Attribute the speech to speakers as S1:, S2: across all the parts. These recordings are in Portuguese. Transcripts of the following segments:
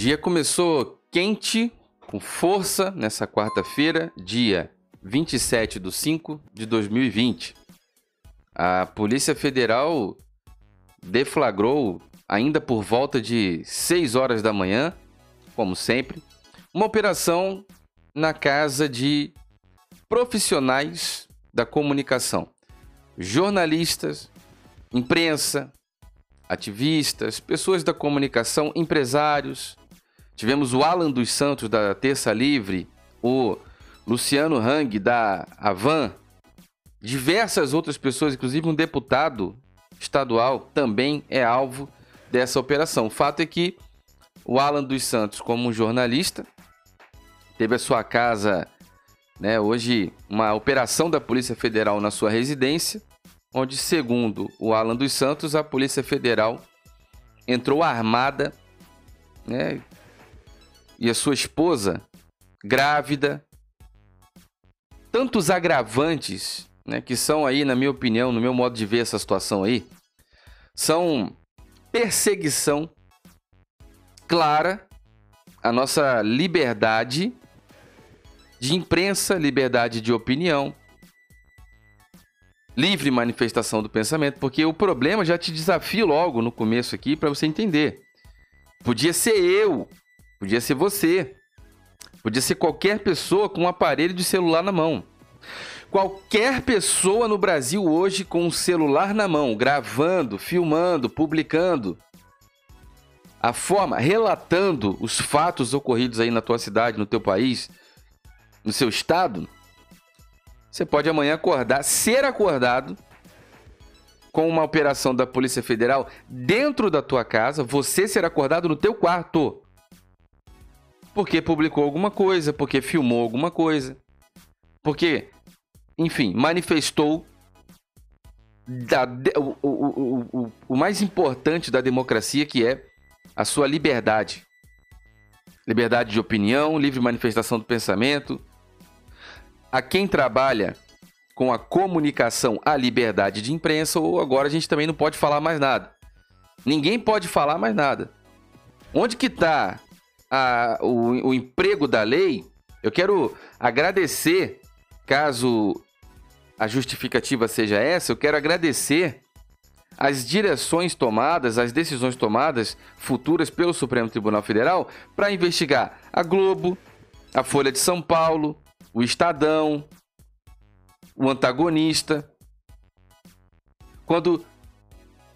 S1: dia começou quente, com força, nessa quarta-feira, dia 27 de 5 de 2020. A Polícia Federal deflagrou, ainda por volta de 6 horas da manhã, como sempre, uma operação na casa de profissionais da comunicação, jornalistas, imprensa, ativistas, pessoas da comunicação, empresários. Tivemos o Alan dos Santos da Terça Livre, o Luciano Hang da Avan, diversas outras pessoas, inclusive um deputado estadual também é alvo dessa operação. O fato é que o Alan dos Santos, como jornalista, teve a sua casa, né, hoje uma operação da Polícia Federal na sua residência onde, segundo o Alan dos Santos, a Polícia Federal entrou armada, né? E a sua esposa, grávida. Tantos agravantes, né? Que são aí, na minha opinião, no meu modo de ver essa situação aí, são perseguição clara à nossa liberdade de imprensa, liberdade de opinião, livre manifestação do pensamento, porque o problema já te desafio logo no começo aqui para você entender. Podia ser eu, podia ser você, podia ser qualquer pessoa com um aparelho de celular na mão. Qualquer pessoa no Brasil hoje com um celular na mão, gravando, filmando, publicando, a forma, relatando os fatos ocorridos aí na tua cidade, no teu país, no seu estado, você pode amanhã acordar, ser acordado com uma operação da Polícia Federal dentro da tua casa, você ser acordado no teu quarto. Porque publicou alguma coisa, porque filmou alguma coisa, porque, enfim, manifestou da, o, o, o, o mais importante da democracia, que é a sua liberdade. Liberdade de opinião, livre manifestação do pensamento, a quem trabalha com a comunicação, a liberdade de imprensa, ou agora a gente também não pode falar mais nada. Ninguém pode falar mais nada. Onde que está o, o emprego da lei? Eu quero agradecer, caso a justificativa seja essa, eu quero agradecer as direções tomadas, as decisões tomadas futuras pelo Supremo Tribunal Federal para investigar a Globo, a Folha de São Paulo, o Estadão, o antagonista. Quando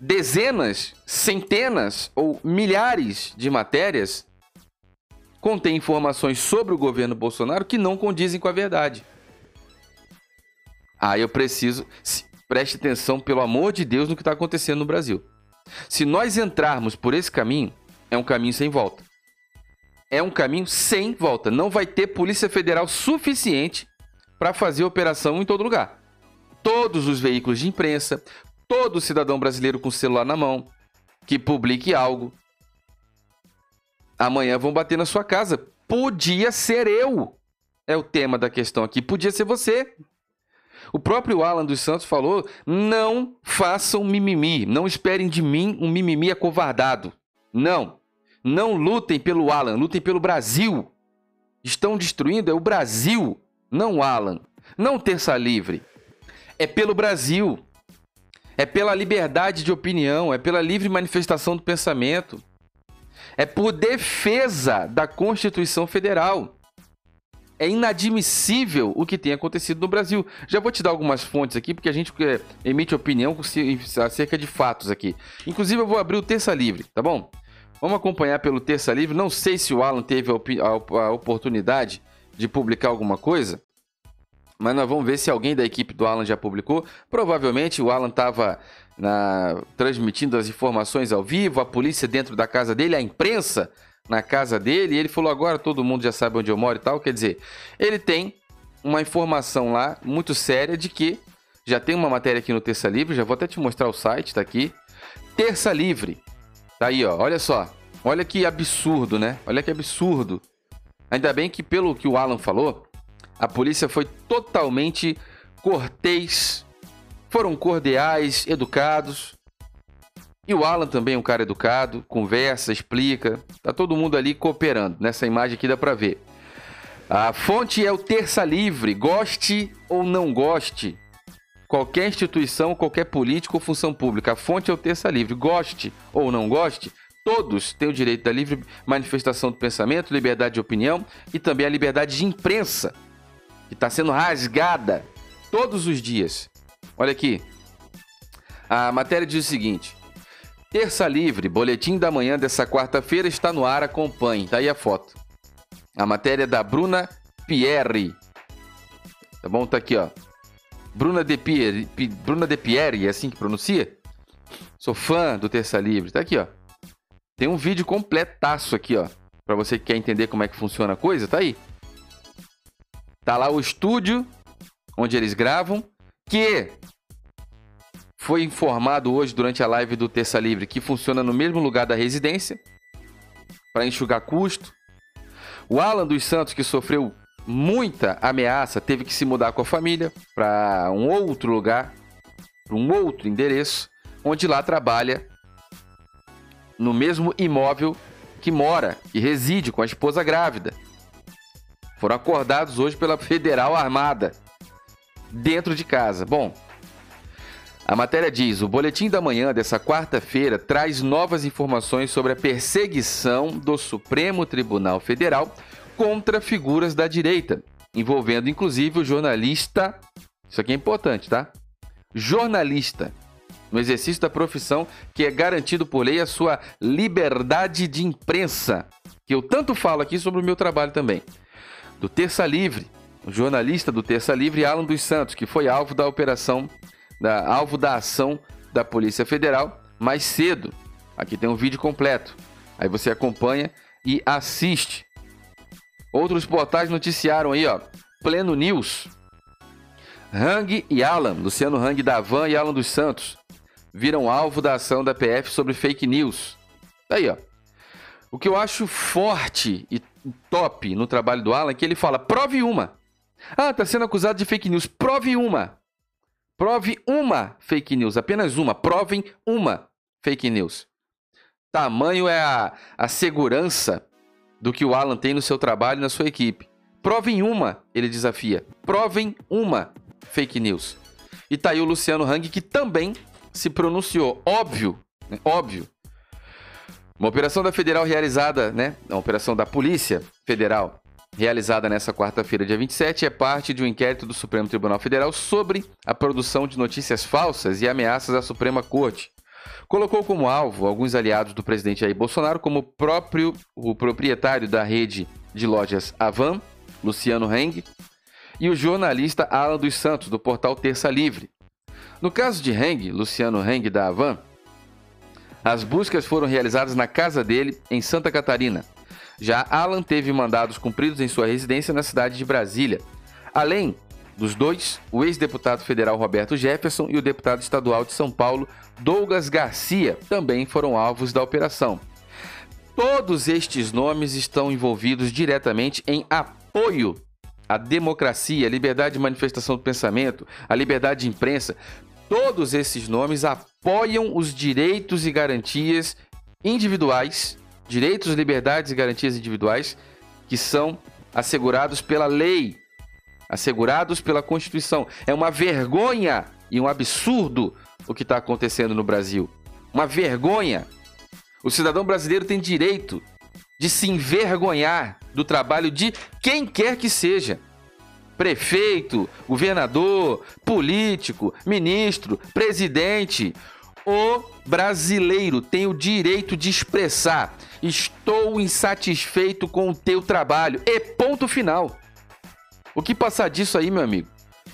S1: dezenas, centenas ou milhares de matérias contêm informações sobre o governo Bolsonaro que não condizem com a verdade. Ah, eu preciso. Preste atenção, pelo amor de Deus, no que está acontecendo no Brasil. Se nós entrarmos por esse caminho, é um caminho sem volta é um caminho sem volta. Não vai ter polícia federal suficiente para fazer operação em todo lugar. Todos os veículos de imprensa, todo cidadão brasileiro com celular na mão que publique algo, amanhã vão bater na sua casa. Podia ser eu. É o tema da questão aqui. Podia ser você. O próprio Alan dos Santos falou: não façam mimimi. Não esperem de mim um mimimi acovardado. Não. Não lutem pelo Alan, lutem pelo Brasil. Estão destruindo é o Brasil, não Alan. Não terça livre. É pelo Brasil. É pela liberdade de opinião, é pela livre manifestação do pensamento. É por defesa da Constituição Federal. É inadmissível o que tem acontecido no Brasil. Já vou te dar algumas fontes aqui, porque a gente é, emite opinião acerca de fatos aqui. Inclusive, eu vou abrir o Terça Livre, tá bom? Vamos acompanhar pelo Terça Livre. Não sei se o Alan teve a oportunidade de publicar alguma coisa, mas nós vamos ver se alguém da equipe do Alan já publicou. Provavelmente o Alan estava transmitindo as informações ao vivo, a polícia dentro da casa dele, a imprensa na casa dele, e ele falou: agora todo mundo já sabe onde eu moro e tal. Quer dizer, ele tem uma informação lá muito séria de que já tem uma matéria aqui no Terça Livre, já vou até te mostrar o site, tá aqui. Terça Livre. Tá aí, ó. Olha só. Olha que absurdo, né? Olha que absurdo. Ainda bem que, pelo que o Alan falou, a polícia foi totalmente cortês, foram cordiais, educados. E o Alan também é um cara educado, conversa, explica. Tá todo mundo ali cooperando. Nessa imagem aqui dá pra ver. A fonte é o Terça Livre. Goste ou não goste, qualquer instituição, qualquer político ou função pública, a fonte é o Terça Livre. Goste ou não goste, todos têm o direito da livre manifestação do pensamento, liberdade de opinião e também a liberdade de imprensa, que está sendo rasgada todos os dias. Olha aqui. A matéria diz o seguinte: Terça Livre, boletim da manhã dessa quarta-feira está no ar, acompanhe. Tá aí a foto. A matéria é da Bruna Pierre. Tá bom? Tá aqui, ó. Bruna de Pierre, Bruna de Pierre, é assim que pronuncia? Sou fã do Terça Livre. Tá aqui, ó. Tem um vídeo completaço aqui, ó. Pra você que quer entender como é que funciona a coisa, tá aí. Tá lá o estúdio onde eles gravam, que foi informado hoje durante a live do Terça Livre que funciona no mesmo lugar da residência para enxugar custo. O Alan dos Santos, que sofreu muita ameaça, teve que se mudar com a família para um outro lugar, para um outro endereço, onde lá trabalha no mesmo imóvel que mora e reside com a esposa grávida. Foram acordados hoje pela Federal Armada dentro de casa. Bom, a matéria diz: o boletim da manhã dessa quarta-feira traz novas informações sobre a perseguição do Supremo Tribunal Federal contra figuras da direita, envolvendo inclusive o jornalista. Isso aqui é importante, tá? Jornalista, no exercício da profissão que é garantido por lei a sua liberdade de imprensa, que eu tanto falo aqui sobre o meu trabalho também. Do Terça Livre, o jornalista do Terça Livre, Alan dos Santos, que foi alvo da operação da, alvo da ação da Polícia Federal mais cedo. Aqui tem um vídeo completo. Aí você acompanha e assiste. Outros portais noticiaram aí, ó. Pleno News. Hang e Alan, Luciano Hang da Van e Alan dos Santos, viram alvo da ação da PF sobre fake news. Aí, ó. O que eu acho forte e top no trabalho do Alan é que ele fala: prove uma. Ah, tá sendo acusado de fake news. Prove uma. Prove uma fake news, apenas uma. Provem uma fake news. Tamanho é a, a segurança do que o Alan tem no seu trabalho e na sua equipe. Provem uma, ele desafia. Provem uma fake news. E tá aí o Luciano Hang, que também se pronunciou. Óbvio, né? óbvio. Uma operação da Federal realizada, né? Uma operação da Polícia Federal realizada nesta quarta-feira, dia 27, é parte de um inquérito do Supremo Tribunal Federal sobre a produção de notícias falsas e ameaças à Suprema Corte. Colocou como alvo alguns aliados do presidente Jair Bolsonaro, como próprio o proprietário da rede de lojas Avan, Luciano Heng, e o jornalista Alan dos Santos, do portal Terça Livre. No caso de Heng, Luciano Heng da Avan, as buscas foram realizadas na casa dele, em Santa Catarina. Já Alan teve mandados cumpridos em sua residência na cidade de Brasília. Além dos dois, o ex-deputado federal Roberto Jefferson e o deputado estadual de São Paulo, Douglas Garcia, também foram alvos da operação. Todos estes nomes estão envolvidos diretamente em apoio à democracia, à liberdade de manifestação do pensamento, à liberdade de imprensa. Todos esses nomes apoiam os direitos e garantias individuais direitos, liberdades e garantias individuais que são assegurados pela lei, assegurados pela Constituição. É uma vergonha e um absurdo o que está acontecendo no Brasil. Uma vergonha. O cidadão brasileiro tem direito de se envergonhar do trabalho de quem quer que seja. Prefeito, governador, político, ministro, presidente. O brasileiro tem o direito de expressar Estou insatisfeito com o teu trabalho. E ponto final. O que passar disso aí, meu amigo?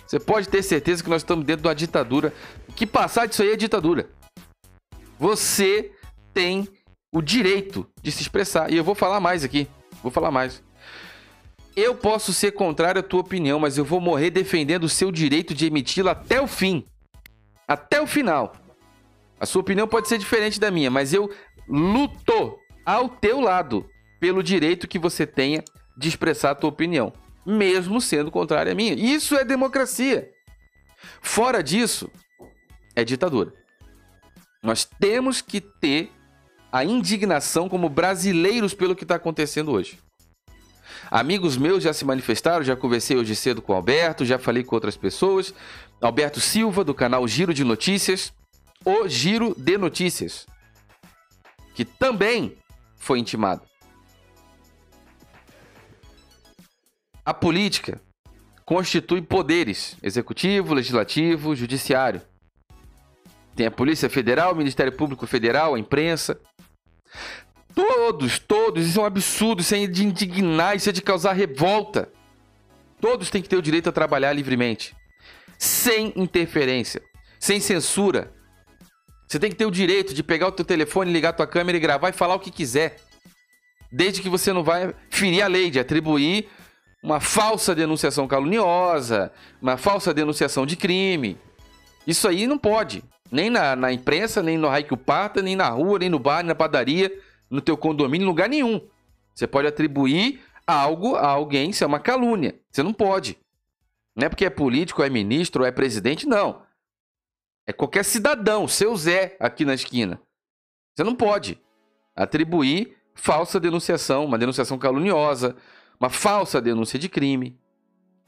S1: Você pode ter certeza que nós estamos dentro de uma ditadura. O que passar disso aí é ditadura. Você tem o direito de se expressar. E eu vou falar mais aqui. Vou falar mais. Eu posso ser contrário à tua opinião, mas eu vou morrer defendendo o seu direito de emiti-la até o fim. Até o final. A sua opinião pode ser diferente da minha, mas eu luto ao teu lado, pelo direito que você tenha de expressar a tua opinião, mesmo sendo contrária à minha. Isso é democracia. Fora disso, é ditadura. Nós temos que ter a indignação como brasileiros pelo que está acontecendo hoje. Amigos meus já se manifestaram, já conversei hoje cedo com o Alberto, já falei com outras pessoas. Alberto Silva, do canal Giro de Notícias, o Giro de Notícias, que também foi intimado. A política constitui poderes: executivo, legislativo, judiciário. Tem a Polícia Federal, o Ministério Público Federal, a imprensa. Todos, todos, isso é um absurdo, isso é de indignar, isso é de causar revolta. Todos têm que ter o direito a trabalhar livremente, sem interferência, sem censura. Você tem que ter o direito de pegar o teu telefone, ligar a tua câmera e gravar e falar o que quiser. Desde que você não vai ferir a lei de atribuir uma falsa denunciação caluniosa, uma falsa denunciação de crime. Isso aí não pode. Nem na, na imprensa, nem no Raio Parta, nem na rua, nem no bar, nem na padaria, no teu condomínio, em lugar nenhum. Você pode atribuir algo a alguém, isso é uma calúnia. Você não pode. Não é porque é político, é ministro, é presidente, não. É qualquer cidadão, seu Zé, aqui na esquina. Você não pode atribuir falsa denunciação, uma denunciação caluniosa, uma falsa denúncia de crime.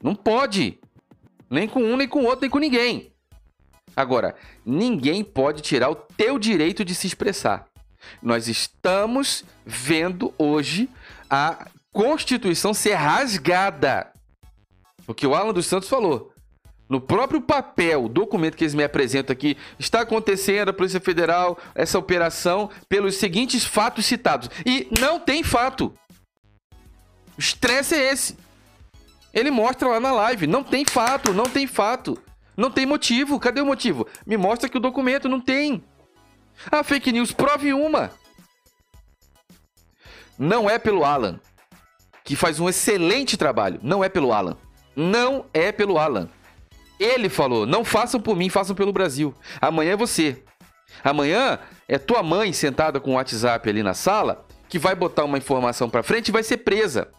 S1: Não pode. Nem com um, nem com outro, nem com ninguém. Agora, ninguém pode tirar o teu direito de se expressar. Nós estamos vendo hoje a Constituição ser rasgada. O que o Alan dos Santos falou. No próprio papel, o documento que eles me apresentam aqui, está acontecendo a Polícia Federal, essa operação, pelos seguintes fatos citados. E não tem fato. O estresse é esse. Ele mostra lá na live. Não tem fato, não tem fato. Não tem motivo. Cadê o motivo? Me mostra que o documento não tem. A fake news, prove uma. Não é pelo Alan, que faz um excelente trabalho. Não é pelo Alan. Não é pelo Alan. Ele falou: não façam por mim, façam pelo Brasil. Amanhã é você. Amanhã é tua mãe sentada com o WhatsApp ali na sala que vai botar uma informação para frente e vai ser presa.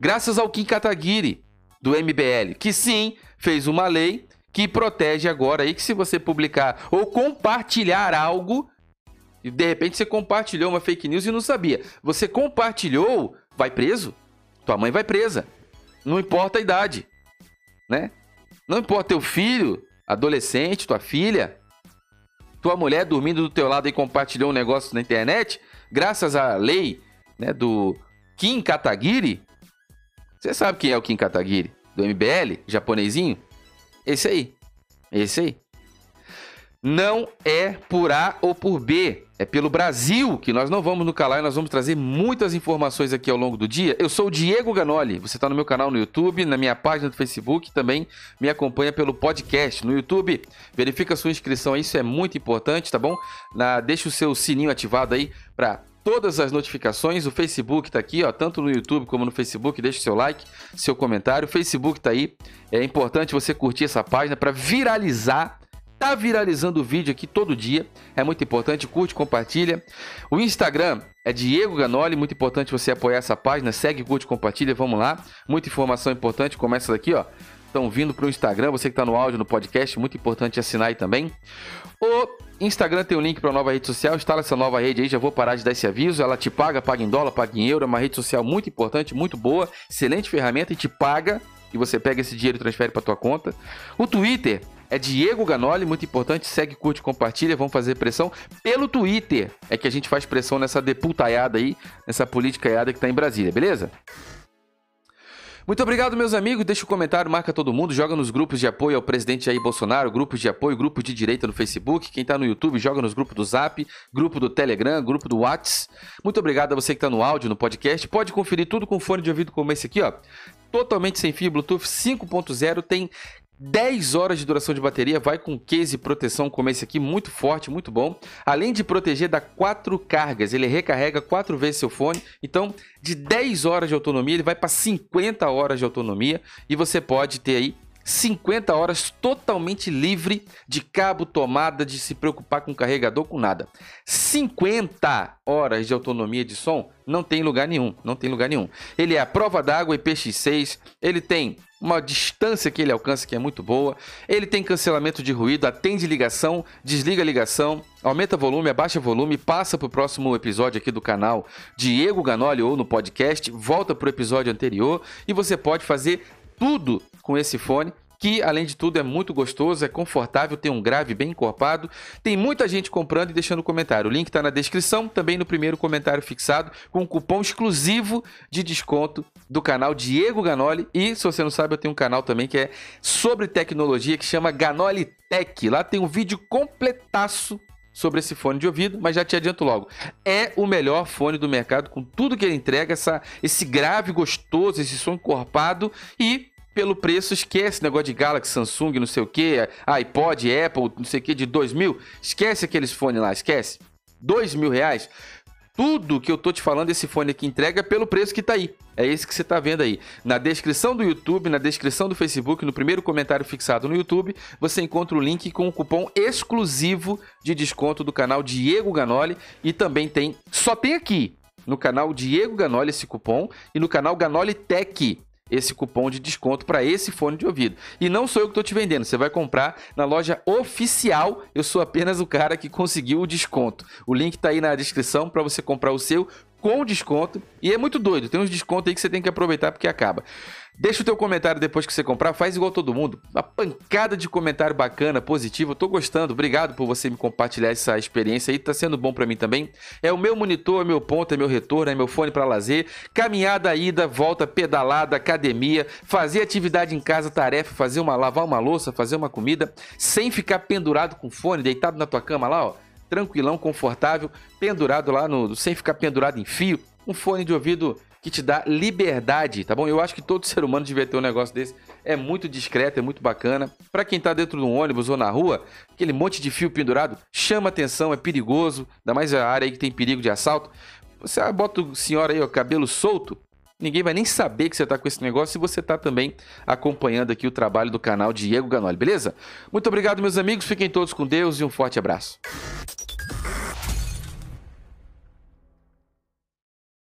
S1: Graças ao Kim Kataguiri, do MBL, que sim fez uma lei que protege agora aí que se você publicar ou compartilhar algo, e de repente você compartilhou uma fake news e não sabia. Você compartilhou, vai preso. Tua mãe vai presa. Não importa a idade, né? Não importa teu filho, adolescente, tua filha, tua mulher dormindo do teu lado e compartilhou um negócio na internet, graças à lei, né, do Kim Kataguiri. Você sabe quem é o Kim Kataguiri? Do MBL, japonesinho? Esse aí. Esse aí. Não é por A ou por B. É pelo Brasil que nós não vamos no calar e nós vamos trazer muitas informações aqui ao longo do dia. Eu sou o Diego Ganoli. Você está no meu canal no YouTube, na minha página do Facebook, também me acompanha pelo podcast no YouTube. Verifica a sua inscrição, isso é muito importante, tá bom? Na, deixa o seu sininho ativado aí para todas as notificações. O Facebook está aqui, ó, tanto no YouTube como no Facebook. Deixe seu like, seu comentário. O Facebook está aí. É importante você curtir essa página para viralizar. Tá viralizando o vídeo aqui todo dia. É muito importante. Curte, compartilha. O Instagram é Diego Ganoli. Muito importante você apoiar essa página. Segue, curte, compartilha. Vamos lá. Muita informação importante. Começa daqui, ó estão vindo para o Instagram. Você que está no áudio, no podcast, muito importante assinar aí também. O Instagram tem um link para a nova rede social. Instala essa nova rede aí, já vou parar de dar esse aviso. Ela te paga, paga em dólar, paga em euro. É uma rede social muito importante, muito boa, excelente ferramenta e te paga. E você pega esse dinheiro e transfere para tua conta. O Twitter é Diego Ganoli, muito importante. Segue, curte, compartilha. Vamos fazer pressão pelo Twitter. É que a gente faz pressão nessa deputaiada aí, nessa política que está em Brasília, beleza? Muito obrigado, meus amigos. Deixa o um comentário, marca todo mundo, joga nos grupos de apoio ao presidente Jair Bolsonaro, grupos de apoio, grupo de direita no Facebook. Quem tá no YouTube, joga nos grupos do Zap, grupo do Telegram, grupo do Whats. Muito obrigado a você que tá no áudio, no podcast. Pode conferir tudo com fone de ouvido como esse aqui, ó. Totalmente sem fio, Bluetooth 5.0, tem 10 horas de duração de bateria, vai com case e proteção como esse aqui, muito forte, muito bom. Além de proteger, dá 4 cargas, ele recarrega 4 vezes seu fone. Então, de 10 horas de autonomia, ele vai para 50 horas de autonomia e você pode ter aí 50 horas totalmente livre de cabo, tomada, de se preocupar com carregador, com nada. 50 horas de autonomia de som não tem lugar nenhum, não tem lugar nenhum. Ele é a prova d'água IPX6, ele tem uma distância que ele alcança que é muito boa. Ele tem cancelamento de ruído, atende ligação, desliga ligação, aumenta volume, abaixa volume, passa para o próximo episódio aqui do canal Diego Ganoli ou no podcast, volta para o episódio anterior e você pode fazer tudo com esse fone que além de tudo é muito gostoso, é confortável, tem um grave bem encorpado. Tem muita gente comprando e deixando comentário. O link está na descrição, também no primeiro comentário fixado, com um cupom exclusivo de desconto do canal Diego Ganoli. E se você não sabe, eu tenho um canal também que é sobre tecnologia que chama Ganoli Tech. Lá tem um vídeo completaço sobre esse fone de ouvido, mas já te adianto logo. É o melhor fone do mercado com tudo que ele entrega, essa, esse grave gostoso, esse som encorpado e pelo preço, esquece negócio de Galaxy, Samsung, não sei o que, iPod, Apple, não sei o que, de 2 mil. Esquece aqueles fones lá, esquece. 2 mil reais. Tudo que eu tô te falando, esse fone aqui entrega pelo preço que tá aí. É esse que você tá vendo aí. Na descrição do YouTube, na descrição do Facebook, no primeiro comentário fixado no YouTube, você encontra o link com o cupom exclusivo de desconto do canal Diego Ganoli. E também tem, só tem aqui, no canal Diego Ganoli esse cupom e no canal Ganoli Tech esse cupom de desconto para esse fone de ouvido. E não sou eu que estou te vendendo, você vai comprar na loja oficial. Eu sou apenas o cara que conseguiu o desconto. O link está aí na descrição para você comprar o seu com desconto. E é muito doido, tem uns descontos aí que você tem que aproveitar porque acaba. Deixa o teu comentário depois que você comprar, faz igual todo mundo. Uma pancada de comentário bacana, positivo. Eu tô gostando. Obrigado por você me compartilhar essa experiência aí, tá sendo bom para mim também. É o meu monitor, é meu ponto, é meu retorno, é meu fone para lazer. Caminhada, ida, volta, pedalada, academia, fazer atividade em casa, tarefa, fazer uma lavar uma louça, fazer uma comida, sem ficar pendurado com fone, deitado na tua cama lá, ó tranquilão, confortável, pendurado lá no. sem ficar pendurado em fio. Um fone de ouvido que te dá liberdade, tá bom? Eu acho que todo ser humano devia ter um negócio desse. É muito discreto, é muito bacana. Para quem tá dentro de um ônibus ou na rua, aquele monte de fio pendurado chama atenção, é perigoso, ainda mais a área aí que tem perigo de assalto. Você bota o senhor aí, ó, cabelo solto, ninguém vai nem saber que você está com esse negócio se você está também acompanhando aqui o trabalho do canal Diego Ganoli, beleza? Muito obrigado, meus amigos, fiquem todos com Deus e um forte abraço.